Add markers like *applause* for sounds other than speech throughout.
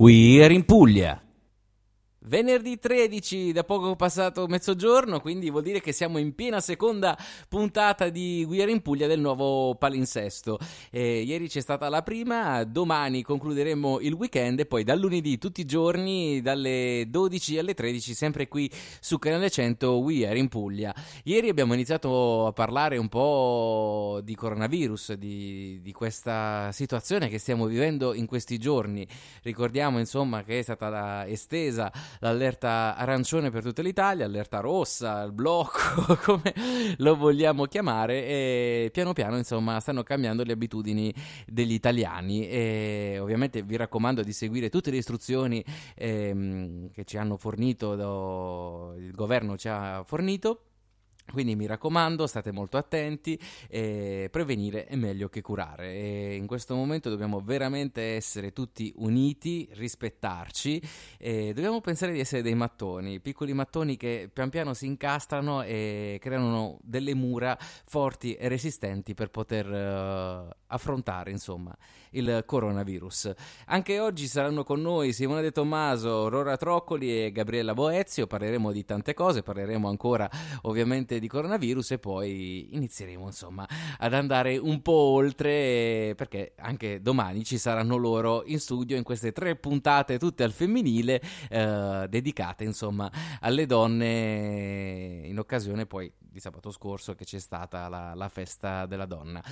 We are in Puglia. Venerdì 13, da poco passato mezzogiorno, quindi vuol dire che siamo in piena seconda puntata di Guerra in Puglia del nuovo palinsesto. Eh, ieri c'è stata la prima, domani concluderemo il weekend e poi dal lunedì tutti i giorni dalle 12 alle 13 sempre qui su Canale 100 We Are in Puglia. Ieri abbiamo iniziato a parlare un po' di coronavirus, di, di questa situazione che stiamo vivendo in questi giorni. Ricordiamo insomma che è stata estesa l'allerta arancione per tutta l'Italia, allerta rossa, il blocco, *laughs* come lo vogliamo chiamare, e piano piano insomma stanno cambiando le abitudini degli italiani. E ovviamente vi raccomando di seguire tutte le istruzioni ehm, che ci hanno fornito, do, il governo ci ha fornito quindi mi raccomando, state molto attenti, eh, prevenire è meglio che curare. E in questo momento dobbiamo veramente essere tutti uniti, rispettarci e dobbiamo pensare di essere dei mattoni, piccoli mattoni che pian piano si incastrano e creano delle mura forti e resistenti per poter uh, affrontare insomma il coronavirus. Anche oggi saranno con noi Simone De Tommaso, Rora Troccoli e Gabriella Boezio, parleremo di tante cose, parleremo ancora ovviamente di coronavirus e poi inizieremo insomma ad andare un po' oltre perché anche domani ci saranno loro in studio in queste tre puntate tutte al femminile eh, dedicate insomma alle donne in occasione poi di sabato scorso che c'è stata la, la festa della donna.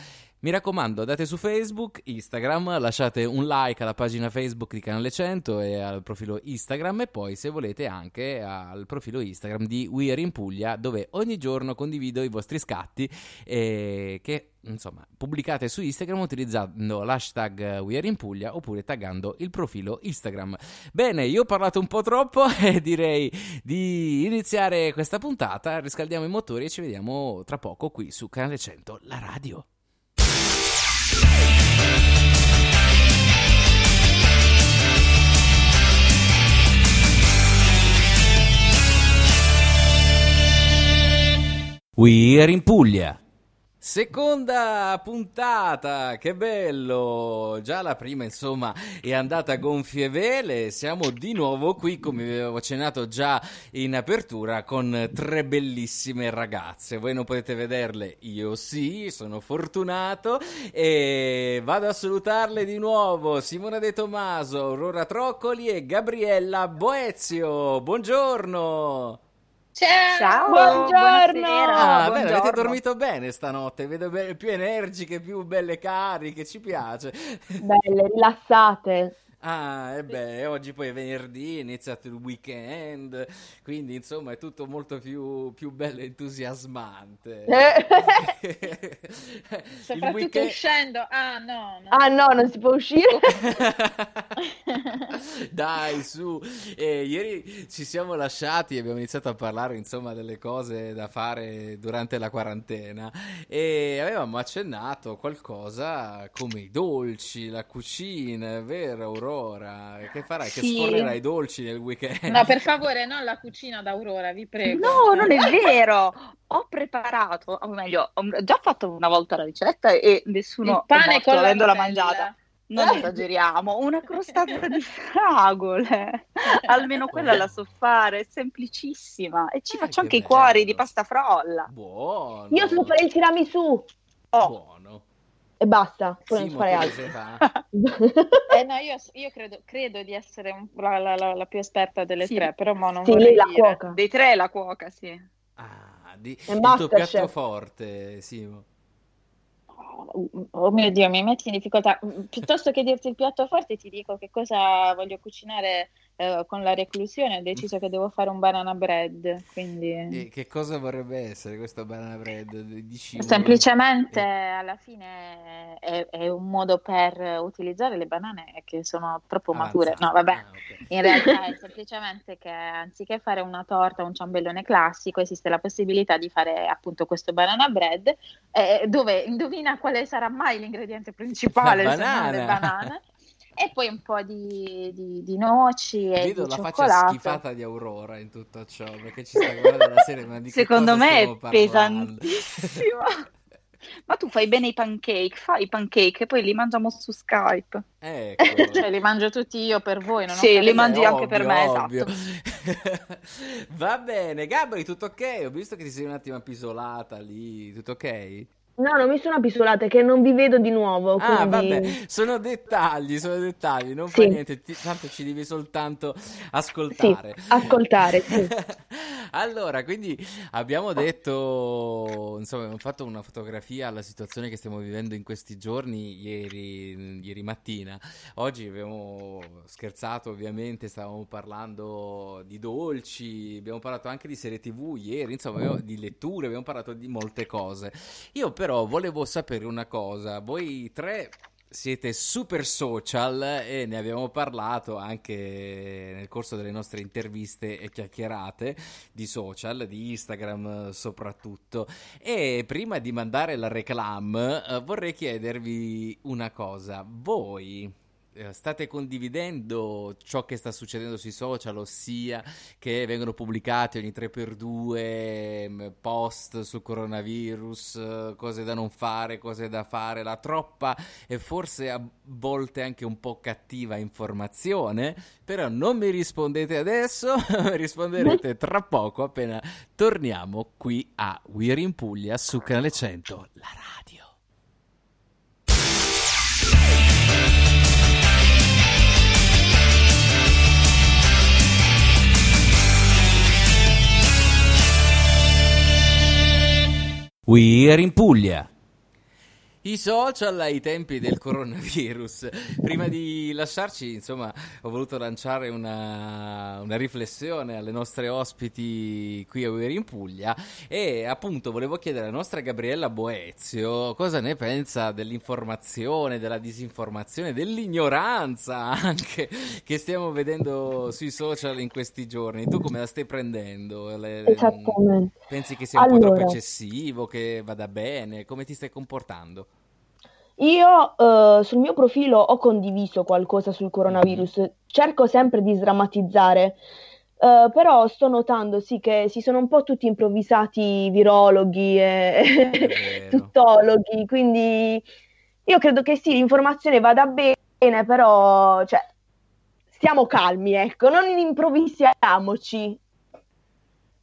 Mi raccomando, andate su Facebook, Instagram, lasciate un like alla pagina Facebook di Canale 100 e al profilo Instagram e poi se volete anche al profilo Instagram di We Are in Puglia dove ogni giorno condivido i vostri scatti eh, che insomma pubblicate su Instagram utilizzando l'hashtag We Are in Puglia oppure taggando il profilo Instagram. Bene, io ho parlato un po' troppo *laughs* e direi di iniziare questa puntata, riscaldiamo i motori e ci vediamo tra poco qui su Canale 100, la radio. We are in Puglia. Seconda puntata, che bello! Già la prima, insomma, è andata a gonfie vele. Siamo di nuovo qui, come vi avevo accennato già in apertura, con tre bellissime ragazze. Voi non potete vederle, io sì, sono fortunato. E vado a salutarle di nuovo: Simona De Tomaso, Aurora Troccoli e Gabriella Boezio. Buongiorno! Ciao, Ciao, buongiorno. Ah, buongiorno. bene, avete dormito bene stanotte, vedo be- più energiche, più belle cariche, ci piace. Belle, rilassate. Ah, e beh, oggi poi è venerdì, è iniziato il weekend, quindi insomma è tutto molto più, più bello e entusiasmante. *laughs* Soprattutto uscendo. Ah, no, no. ah no, non si può uscire. *laughs* Dai, su. Eh, ieri ci siamo lasciati e abbiamo iniziato a parlare, insomma, delle cose da fare durante la quarantena e avevamo accennato qualcosa come i dolci, la cucina, è vero, Aurora? Che farai? Che Sì. sfornerai i dolci nel weekend? No, per favore, non la cucina d'Aurora, vi prego. No, non è vero. Ho preparato, o meglio, ho già fatto una volta la ricetta e nessuno Il pane è morto con la avendola Nutella. mangiata. Non esageriamo, una crostata *laughs* di fragole. Almeno quella la so fare, è semplicissima. E ci Eh, faccio che anche i bello. cuori di pasta frolla. Buono. Io so fare il tiramisù Oh, Buono. E basta, poi non Simo, so fare altro. *laughs* Eh, no, io, io credo, credo di essere un- la, la- la- la più esperta delle Sì. tre, però mo non Sì, vorrei la dire. cuoca. dei tre la cuoca, sì. Ah, di, È il tuo piatto forte, Simo. Oh mio Dio, mi metti in difficoltà. Piuttosto che dirti il piatto forte, ti dico che cosa voglio cucinare eh, con la reclusione ho deciso che devo fare un banana bread, quindi... E che cosa vorrebbe essere questo banana bread? Dici, Semplicemente eh, alla fine è, è un modo per utilizzare le banane che sono troppo mature. No, vabbè, Ah, ok. in realtà è semplicemente che anziché fare una torta un ciambellone classico, esiste la possibilità di fare appunto questo banana bread, eh, dove indovina quale sarà mai l'ingrediente principale, La banana. banane. E poi un po' di, di- di noci e Vedo di la faccia cioccolato. schifata di Aurora in tutto ciò, perché ci sta guardando la serie, ma di Secondo me è parlando? pesantissimo. *laughs* Ma tu fai bene i pancake, fai i pancake e poi li mangiamo su Skype. Ecco. *laughs* Cioè, li mangio tutti io per voi, non ho Sì, li mangi Eh, anche per me, ovvio. esatto. *laughs* Va bene, Gabri, tutto ok? Ho visto che ti sei un attimo appisolata lì, tutto ok? No, non mi sono appisolata, che non vi vedo di nuovo, Ah, quindi... vabbè, sono dettagli, sono dettagli, non fa Sì. niente, ti- tanto ci devi soltanto Sì, ascoltare. ascoltare, sì. *laughs* Allora, quindi abbiamo detto, insomma, abbiamo fatto una fotografia alla situazione che stiamo vivendo in questi giorni, ieri, ieri mattina. Oggi abbiamo scherzato, ovviamente, stavamo parlando di dolci, abbiamo parlato anche di serie TV ieri, insomma, abbiamo- di letture, abbiamo parlato di molte cose. Io però volevo sapere una cosa, voi tre siete super social e ne abbiamo parlato anche nel corso delle nostre interviste e chiacchierate di social, di Instagram eh, soprattutto. E prima di mandare la reclam, eh, vorrei chiedervi una cosa. Voi state condividendo ciò che sta succedendo sui social, ossia che vengono pubblicati ogni 3x2 mm, post sul coronavirus, eh, cose da non fare, cose da fare, la troppa e forse a volte anche un po' cattiva informazione, però non mi rispondete adesso, *laughs* risponderete tra poco appena torniamo qui a We're in Puglia su Canale 100, la radio. We're in Puglia. I social ai tempi del coronavirus. Prima di lasciarci, insomma, ho voluto lanciare una, una riflessione alle nostre ospiti qui a We're in Puglia e appunto volevo chiedere alla nostra Gabriella Boezio cosa ne pensa dell'informazione, della disinformazione, dell'ignoranza anche che stiamo vedendo sui social in questi giorni. Tu come la stai prendendo? Le- Esattamente. Pensi che sia un po' troppo Allora. eccessivo, che vada bene? Come ti stai comportando? Io eh, sul mio profilo ho condiviso qualcosa sul coronavirus, cerco sempre di sdrammatizzare, eh, però sto notando sì che si sono un po' tutti improvvisati virologhi e *laughs* tuttologhi, quindi io credo che sì, l'informazione vada bene, però cioè, stiamo calmi, ecco, non improvvisiamoci.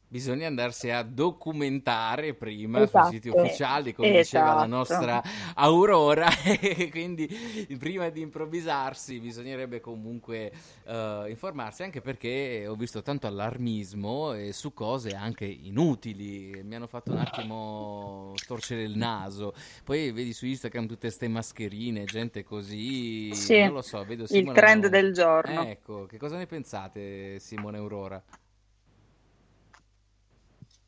Bisogna andarsi a documentare prima Esatto. sui siti ufficiali, come diceva la Esatto. nostra Aurora, *laughs* e quindi prima di improvvisarsi bisognerebbe comunque eh, informarsi, anche perché ho visto tanto allarmismo e su cose anche inutili, mi hanno fatto un attimo storcere il naso. Poi vedi su Instagram tutte ste mascherine, gente così, Sì, non lo so, vedo il Simone trend non- del giorno. Ecco, che cosa ne pensate Simone Aurora?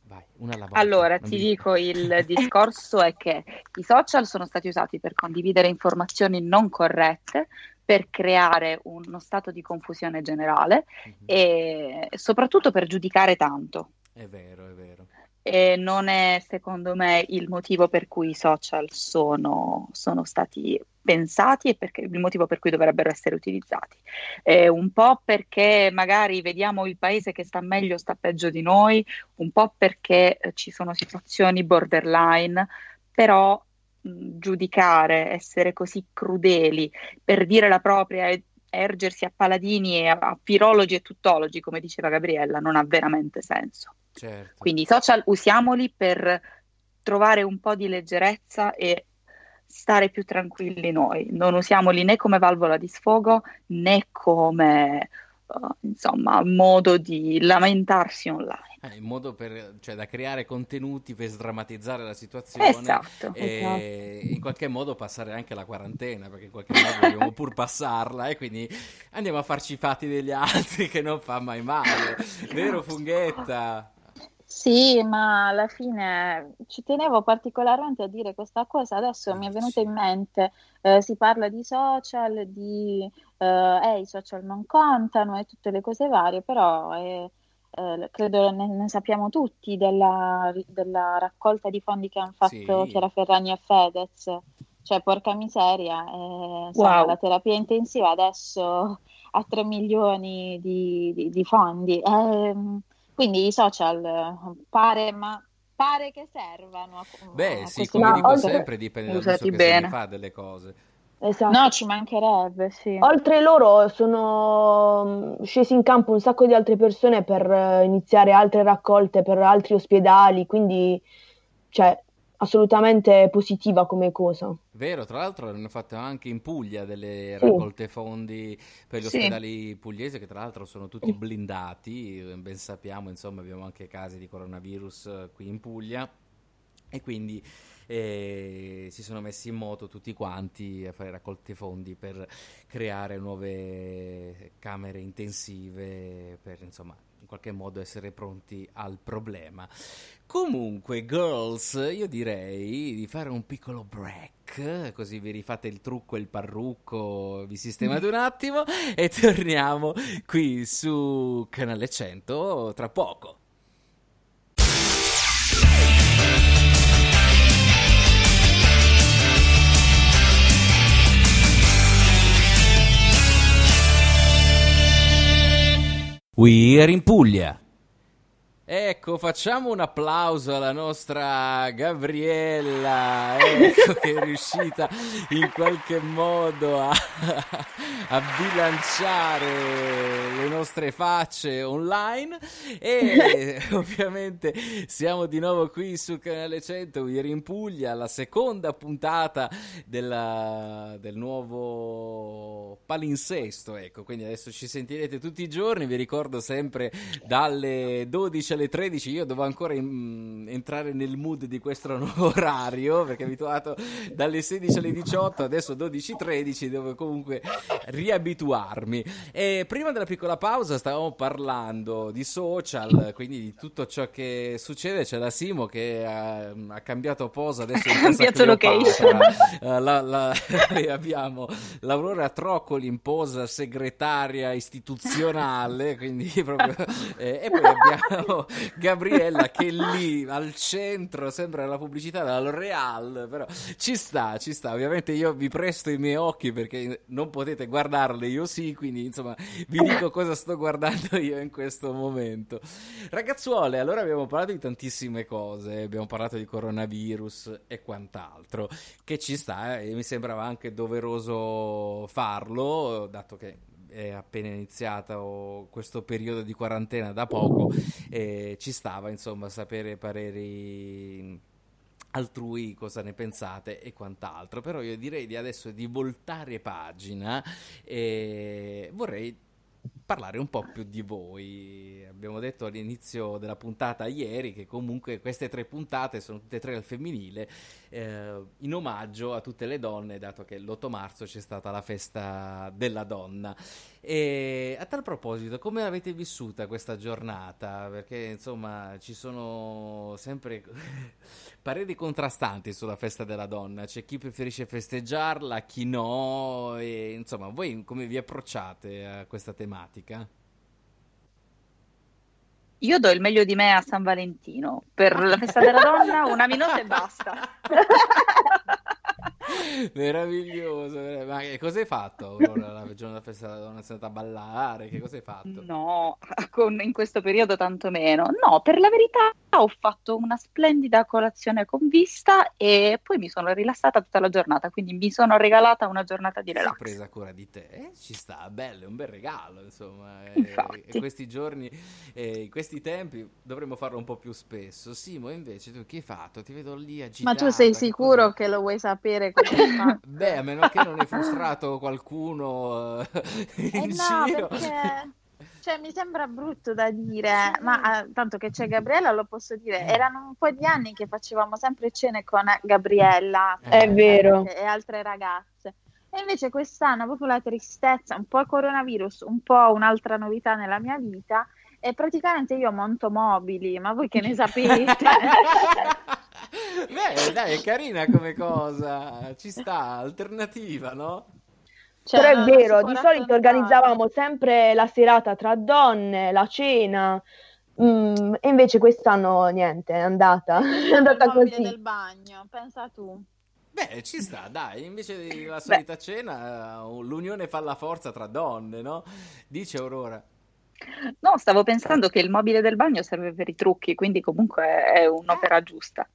Vai. Allora, ti dico, il *laughs* discorso è che i social sono stati usati per condividere informazioni non corrette, per creare uno stato di confusione generale Mhm. e soprattutto per giudicare tanto. È vero, è vero. E non è, secondo me, il motivo per cui i social sono, sono stati pensati e perché, il motivo per cui dovrebbero essere utilizzati. Eh, un po' perché magari vediamo il paese che sta meglio o sta peggio di noi, un po' perché eh, ci sono situazioni borderline, però giudicare, essere così crudeli per dire la propria e ergersi a paladini e a, virologi e tuttologi, come diceva Gabriella, non ha veramente senso. Certo. Quindi i social usiamoli per trovare un po' di leggerezza e stare più tranquilli noi. Non usiamoli né come valvola di sfogo né come eh, insomma modo di lamentarsi online. Eh, in modo per, cioè, da creare contenuti per sdrammatizzare la situazione Esatto. e in qualche modo passare anche la quarantena, perché in qualche modo dobbiamo pur passarla e quindi andiamo a farci i fatti degli *laughs* altri che non fa mai male. Vero Funghetta? Sì, ma alla fine ci tenevo particolarmente a dire questa cosa. Adesso mi è venuta in mente, eh, si parla di social, di eh, eh, i social non contano e tutte le cose varie, però eh, eh, credo ne, ne sappiamo tutti della, della raccolta di fondi che hanno fatto Sì. Chiara Ferragni e Fedez. Cioè, porca miseria, eh, insomma, Wow. la terapia intensiva adesso ha 3 milioni di, di- di fondi. Ehm, quindi i social eh, pare, ma pare che servano a, Beh, a sì, come No, dico oltre- sempre, dipende dall'uso usati che se ne bene. fa delle cose. Esatto. No, ci mancherebbe, sì. Oltre loro sono mm, scesi in campo un sacco di altre persone per eh, iniziare altre raccolte per altri ospedali, quindi cioè, assolutamente positiva come cosa. Vero, tra l'altro hanno fatto anche in Puglia delle Sì. raccolte fondi per gli Sì. ospedali pugliesi che tra l'altro sono tutti blindati, ben sappiamo, insomma abbiamo anche casi di coronavirus eh, qui in Puglia e quindi eh, si sono messi in moto tutti quanti a fare raccolte fondi per creare nuove camere intensive per insomma in qualche modo essere pronti al problema. Comunque, girls, io direi di fare un piccolo break, così vi rifate il trucco e il parrucco, vi sistemate un attimo e torniamo qui su Canale 100 tra poco. We are in Puglia. Ecco, facciamo un applauso alla nostra Gabriella, *laughs* ecco che è riuscita in qualche modo a, a bilanciare le nostre facce online. E *laughs* ovviamente siamo di nuovo qui su Canale 100, ieri in Puglia, la seconda puntata della- del nuovo palinsesto, ecco, quindi adesso ci sentirete tutti i giorni, vi ricordo sempre dalle 12 alle 13, io devo ancora in- entrare nel mood di questo nuovo *laughs* orario, perché abituato dalle 16 alle 18, adesso 12-13, devo comunque riabituarmi. E prima della piccola pausa stavamo parlando di social, quindi di tutto ciò che succede, c'è la Simo che ha, ha cambiato posa adesso Ha cambiato location. La- la- *laughs* abbiamo l'Aurora Troccoli in posa segretaria istituzionale, quindi *laughs* proprio, eh, e poi abbiamo Gabriella che lì al centro, sembra la pubblicità della L'Oreal, però ci sta, ci sta. Ovviamente io vi presto i miei occhi perché non potete guardarle, io sì, quindi insomma vi dico cosa sto guardando io in questo momento. Ragazzuole, allora abbiamo parlato di tantissime cose, abbiamo parlato di coronavirus e quant'altro, che ci sta eh, e mi sembrava anche doveroso farlo, dato che è appena iniziato questo periodo di quarantena da poco e ci stava insomma sapere pareri altrui cosa ne pensate e quant'altro però io direi di adesso di voltare pagina e vorrei parlare un po' più di voi. Abbiamo detto all'inizio della puntata ieri che comunque queste tre puntate sono tutte e tre al femminile, eh, in omaggio a tutte le donne, dato che l'8 marzo c'è stata la festa della donna. E a tal proposito, come avete vissuta questa giornata? Perché insomma ci sono sempre *laughs* pareri contrastanti sulla festa della donna. C'è chi preferisce festeggiarla, chi no. E insomma, voi come vi approcciate a questa tematica? Io do il meglio di me a San Valentino. Per la festa della donna, una minuta e basta. *laughs* Meraviglioso, ma che cosa hai fatto Aurora, la *laughs* giorno della festa della donna? Sei andata a ballare? Che cosa hai fatto? No, *laughs* con- in questo periodo tanto meno. No, per la verità ho fatto una splendida colazione con vista e poi mi sono rilassata tutta la giornata, quindi mi sono regalata una giornata di Si è relax. presa cura di te, Eh, ci sta, bello, è un bel regalo, insomma. eh, Infatti. E questi giorni, eh, in questi tempi, dovremmo farlo un po' più spesso. Simo, invece, tu che hai fatto? Ti vedo lì Ma agitata. tu sei sicuro cos'è? che lo vuoi sapere? *laughs* Beh, a meno che non hai frustrato qualcuno eh, *laughs* Eh in no, giro. perché *laughs* Cioè, mi sembra brutto da dire, ma eh, tanto che c'è Gabriella lo posso dire. Erano un po' di anni che facevamo sempre cene con Gabriella È eh, vero. e altre ragazze. E invece quest'anno, proprio la tristezza, un po' il coronavirus, un po' un'altra novità nella mia vita, e praticamente io monto mobili, ma voi che ne sapete? Beh, dai, è carina come cosa. Ci sta, alternativa, no? Cioè, Però è vero, di solito organizzavamo sempre la serata tra donne, la cena, mm, e invece quest'anno niente, è andata, *laughs* è andata Il mobile così. del bagno, pensa tu. Beh, ci sta, dai, invece della solita cena, eh, l'unione fa la forza tra donne, no? Dice Aurora. No, stavo pensando che il mobile del bagno serve per i trucchi, quindi comunque è un'opera giusta.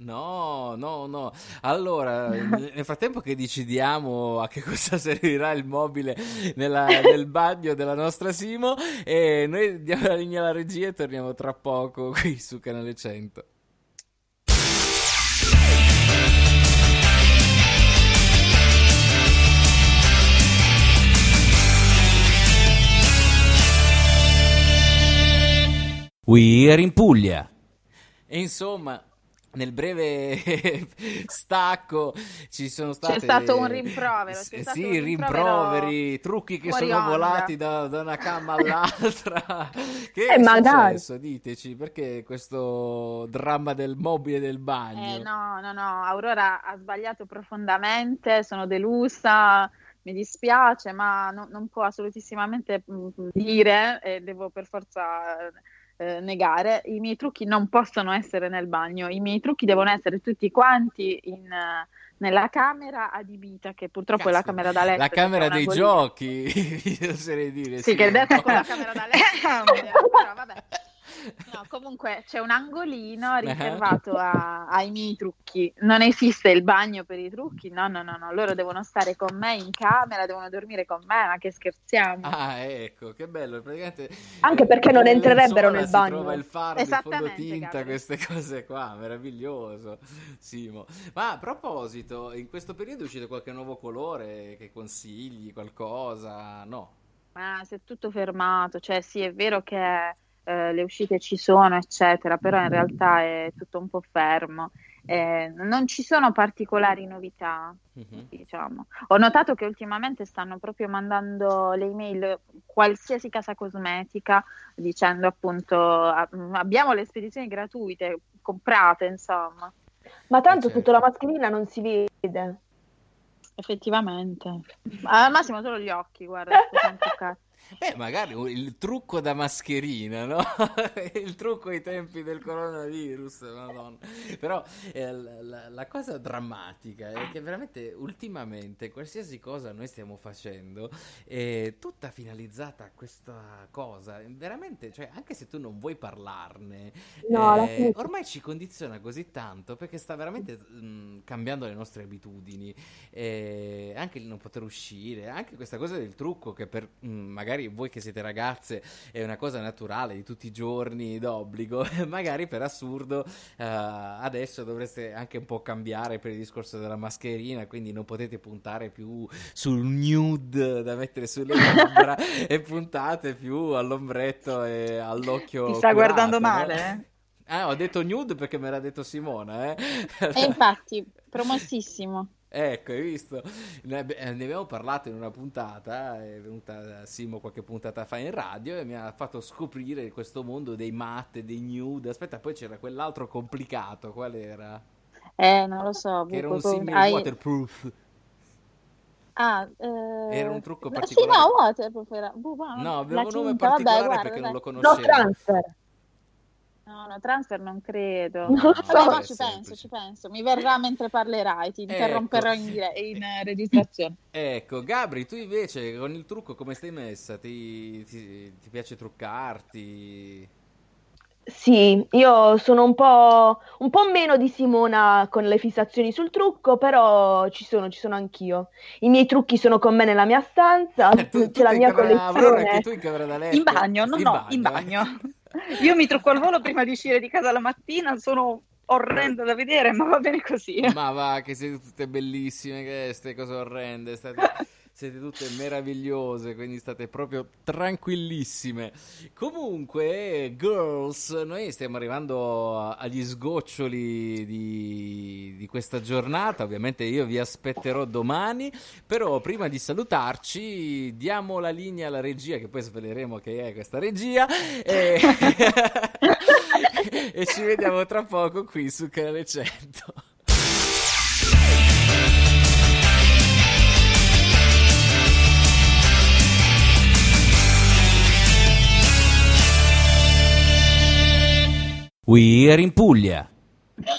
No, no, no. Allora, *laughs* nel frattempo che decidiamo a che cosa *laughs* servirà il mobile nella- nel bagno della nostra Simo, e noi diamo la linea alla regia e torniamo tra poco qui su Canale 100. We're in Puglia. E insomma, nel breve *laughs* stacco ci sono state... stato un rimprovero, c'è stato sì, un rimproveri, trucchi che sono onda. volati da, da una camma all'altra. *laughs* che Eh, è ma dai. successo? Diteci, perché questo dramma del mobile del bagno? Eh, no, no, no, Aurora ha sbagliato profondamente, sono delusa, mi dispiace, ma no- non può assolutissimamente dire, e devo per forza eh, negare, i miei trucchi non possono essere nel bagno, i miei trucchi devono essere tutti quanti in, eh, nella camera adibita, che purtroppo è la camera da letto. La che camera dei golina. giochi, *laughs* vi oserei dire. Sì, che è detta con la camera da letto, *laughs* però vabbè. *laughs* No, comunque c'è un angolino riservato a- ai miei trucchi. Non esiste il bagno per i trucchi. No, no, no, no. Loro devono stare con me in camera, devono dormire con me. Ma che scherziamo? Ah, ecco, che bello. Praticamente, Anche perché non nelle entrerebbero nel si bagno. trova il fardo, il Esattamente, fondotinta, Gabri. queste cose qua, meraviglioso. Simo. Ma a proposito, in questo periodo è uscito qualche nuovo colore che consigli, qualcosa? No. Ma si è tutto fermato. Cioè, sì, è vero che eh, le uscite ci sono, eccetera, però in realtà è tutto un po' fermo. Eh, non ci sono particolari novità. Mhm. diciamo. Ho notato che ultimamente stanno proprio mandando le email qualsiasi casa cosmetica dicendo appunto "Ah, abbiamo le spedizioni gratuite, comprate, insomma. Ma tanto certo. sotto la mascherina non si vede. Effettivamente. Al massimo solo gli occhi, guarda, si sono toccati. Beh, magari il trucco da mascherina, no? *laughs* Il trucco ai tempi del coronavirus, madonna. Però eh, la, la- cosa drammatica è che veramente ultimamente qualsiasi cosa noi stiamo facendo è tutta finalizzata a questa cosa. Veramente, cioè, anche se tu non vuoi parlarne, No, eh, ormai ci condiziona così tanto perché sta veramente mh, cambiando le nostre abitudini. Eh, anche il non poter uscire, anche questa cosa del trucco che per mh, magari voi che siete ragazze è una cosa naturale di tutti i giorni d'obbligo, *laughs* magari per assurdo eh, adesso dovreste anche un po' cambiare per il discorso della mascherina, quindi non potete puntare più sul nude da mettere sulle *laughs* labbra e puntate più all'ombretto e all'occhio Ti sta curato, guardando no? male, eh? Ah, ho detto nude perché me l'ha detto Simona, eh? E infatti, promossissimo. Ecco, hai visto? Ne, eh, ne abbiamo parlato in una puntata, è venuta Simo qualche puntata fa in radio e mi ha fatto scoprire questo mondo dei matte, dei nude. Aspetta, poi c'era quell'altro complicato, qual era? Eh, non lo so. Che era un simile hai- waterproof. Ah, eh, Era un trucco no, particolare. Sì, no, waterproof era. ma- No, aveva un nome cinta, vabbè, particolare guarda, perché non dai. lo No conoscevo. transfer. No, no, transfer non credo. Non Vabbè, so. ma è ci penso, ci penso. Mi verrà mentre parlerai, ti Ecco. interromperò in, dire- in, eh, registrazione. *laughs* Ecco, Gabri, tu invece con il trucco come stai messa? Ti, ti- ti piace truccarti? Sì, io sono un po', un po' meno di Simona con le fissazioni sul trucco, però ci sono, ci sono anch'io. I miei trucchi sono con me nella mia stanza, Eh, tu- tu c'è la in mia camera- Aurora, anche collezione. tu in camera da letto? In bagno, no, no, in eh. bagno. *laughs* Io mi trucco al volo prima di uscire di casa la mattina, sono orrenda da vedere, ma va bene così. Ma va, che siete tutte bellissime, che ste cose orrende. State, siete tutte meravigliose, quindi state proprio tranquillissime. Comunque, girls, noi stiamo arrivando agli sgoccioli di, di questa giornata, ovviamente io vi aspetterò domani, però prima di salutarci diamo la linea alla regia, che poi sveleremo che è questa regia, e, *laughs* *laughs* e ci vediamo tra poco qui su Canale 100. We are in Puglia.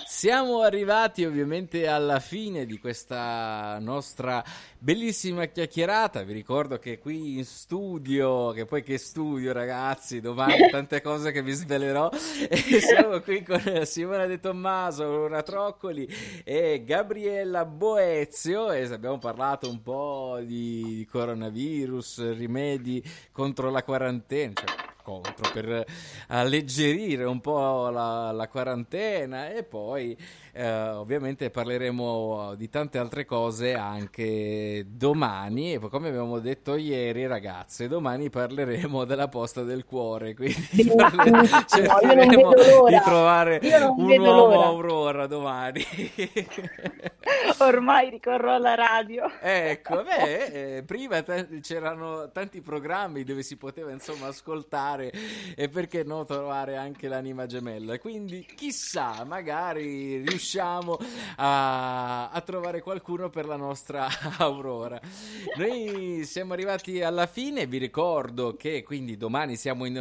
Siamo arrivati ovviamente alla fine di questa nostra bellissima chiacchierata. Vi ricordo che qui in studio, che poi che studio ragazzi, domani *laughs* tante cose che vi svelerò. *laughs* E siamo qui con Simona De Tommaso, Aurora Troccoli e Gabriella Boezio e abbiamo parlato un po' di coronavirus, rimedi contro la quarantena. Cioè, contro per alleggerire un po' la, la quarantena e poi eh, ovviamente parleremo di tante altre cose anche domani. E come abbiamo detto ieri ragazze domani parleremo della posta del cuore *laughs* quindi parle- cercheremo di trovare un uomo l'ora. Aurora domani. *laughs* Ormai ricorro alla radio. Ecco beh eh, prima t- c'erano tanti programmi dove si poteva insomma ascoltare e perché no trovare anche l'anima gemella. Quindi chissà magari riusciremo riusciamo a, a, trovare qualcuno per la nostra *laughs* Aurora. Noi siamo arrivati alla fine, vi ricordo che quindi domani siamo in,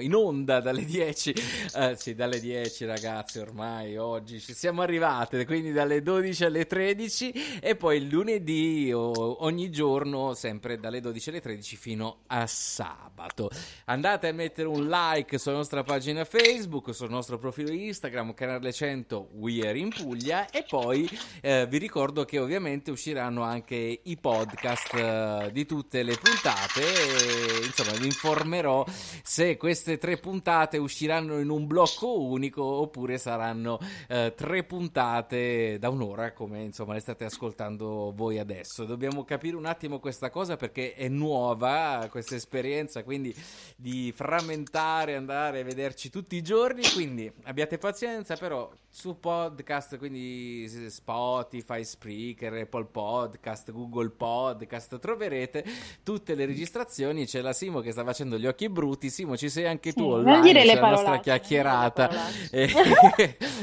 in onda dalle 10, eh, sì dalle 10 ragazzi ormai oggi ci siamo arrivate, quindi dalle 12 alle 13 e poi lunedì ogni giorno sempre dalle 12 alle 13 fino a sabato. Andate a mettere un like sulla nostra pagina Facebook, sul nostro profilo Instagram, canale 100 We Are in Puglia e poi eh, vi ricordo che ovviamente usciranno anche i podcast eh, di tutte le puntate e, insomma vi informerò se queste tre puntate usciranno in un blocco unico oppure saranno eh, tre puntate da un'ora come insomma le state ascoltando voi adesso. Dobbiamo capire un attimo questa cosa perché è nuova questa esperienza quindi di frammentare andare a vederci tutti i giorni. Quindi abbiate pazienza però su podcast, quindi Spotify, Spreaker, Apple Podcast, Google Podcast, troverete tutte le registrazioni. C'è la Simo che sta facendo gli occhi brutti. Simo, ci sei anche tu sì, online? Non dire c'è le la nostra chiacchierata. *laughs*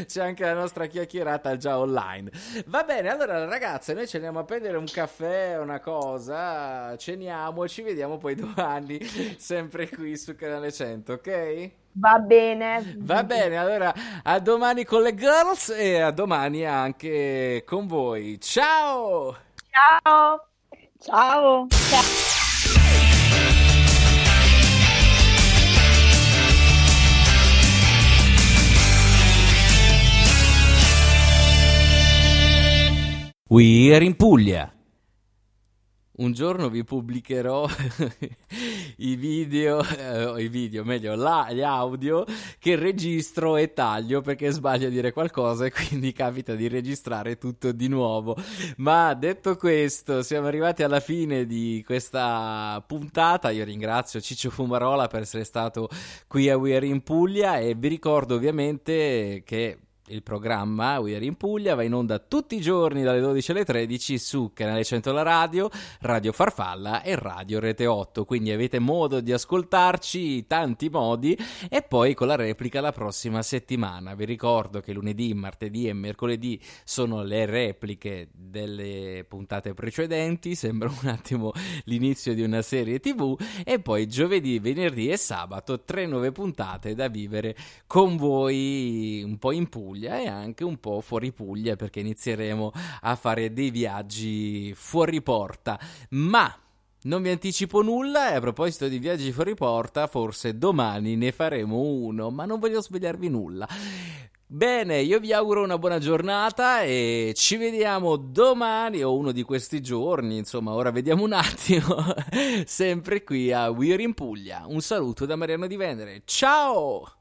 c'è anche la nostra chiacchierata già online. Va bene, allora ragazze, noi ci andiamo a prendere un caffè, una cosa, ceniamo e ci vediamo poi domani, *laughs* sempre qui su Canale 100, ok? Va bene. Va bene, allora a domani con le girls e a domani anche con voi. Ciao! Ciao! Ciao! Ciao. We are in Puglia un giorno vi pubblicherò *laughs* i video, eh, i video, meglio, la, gli audio che registro e taglio perché sbaglio a dire qualcosa e quindi capita di registrare tutto di nuovo. Ma detto questo, siamo arrivati alla fine di questa puntata. Io ringrazio Ciccio Fumarola per essere stato qui a We Are in Puglia e vi ricordo ovviamente che il programma We Are in Puglia va in onda tutti i giorni dalle 12 alle 13 su Canale 100 La Radio, Radio Farfalla e Radio Rete 8, quindi avete modo di ascoltarci tanti modi e poi con la replica la prossima settimana. Vi ricordo che lunedì, martedì e mercoledì sono le repliche delle puntate precedenti, sembra un attimo l'inizio di una serie TV e poi giovedì, venerdì e sabato tre nuove puntate da vivere con voi un po' in Puglia Puglia e anche un po' fuori Puglia perché inizieremo a fare dei viaggi fuori porta. Ma non vi anticipo nulla e a proposito di viaggi fuori porta, forse domani ne faremo uno, ma non voglio svegliarvi nulla. Bene, io vi auguro una buona giornata e ci vediamo domani o uno di questi giorni, insomma, ora vediamo un attimo, *laughs* sempre qui a We're in Puglia. Un saluto da Mariano Di Venere. Ciao!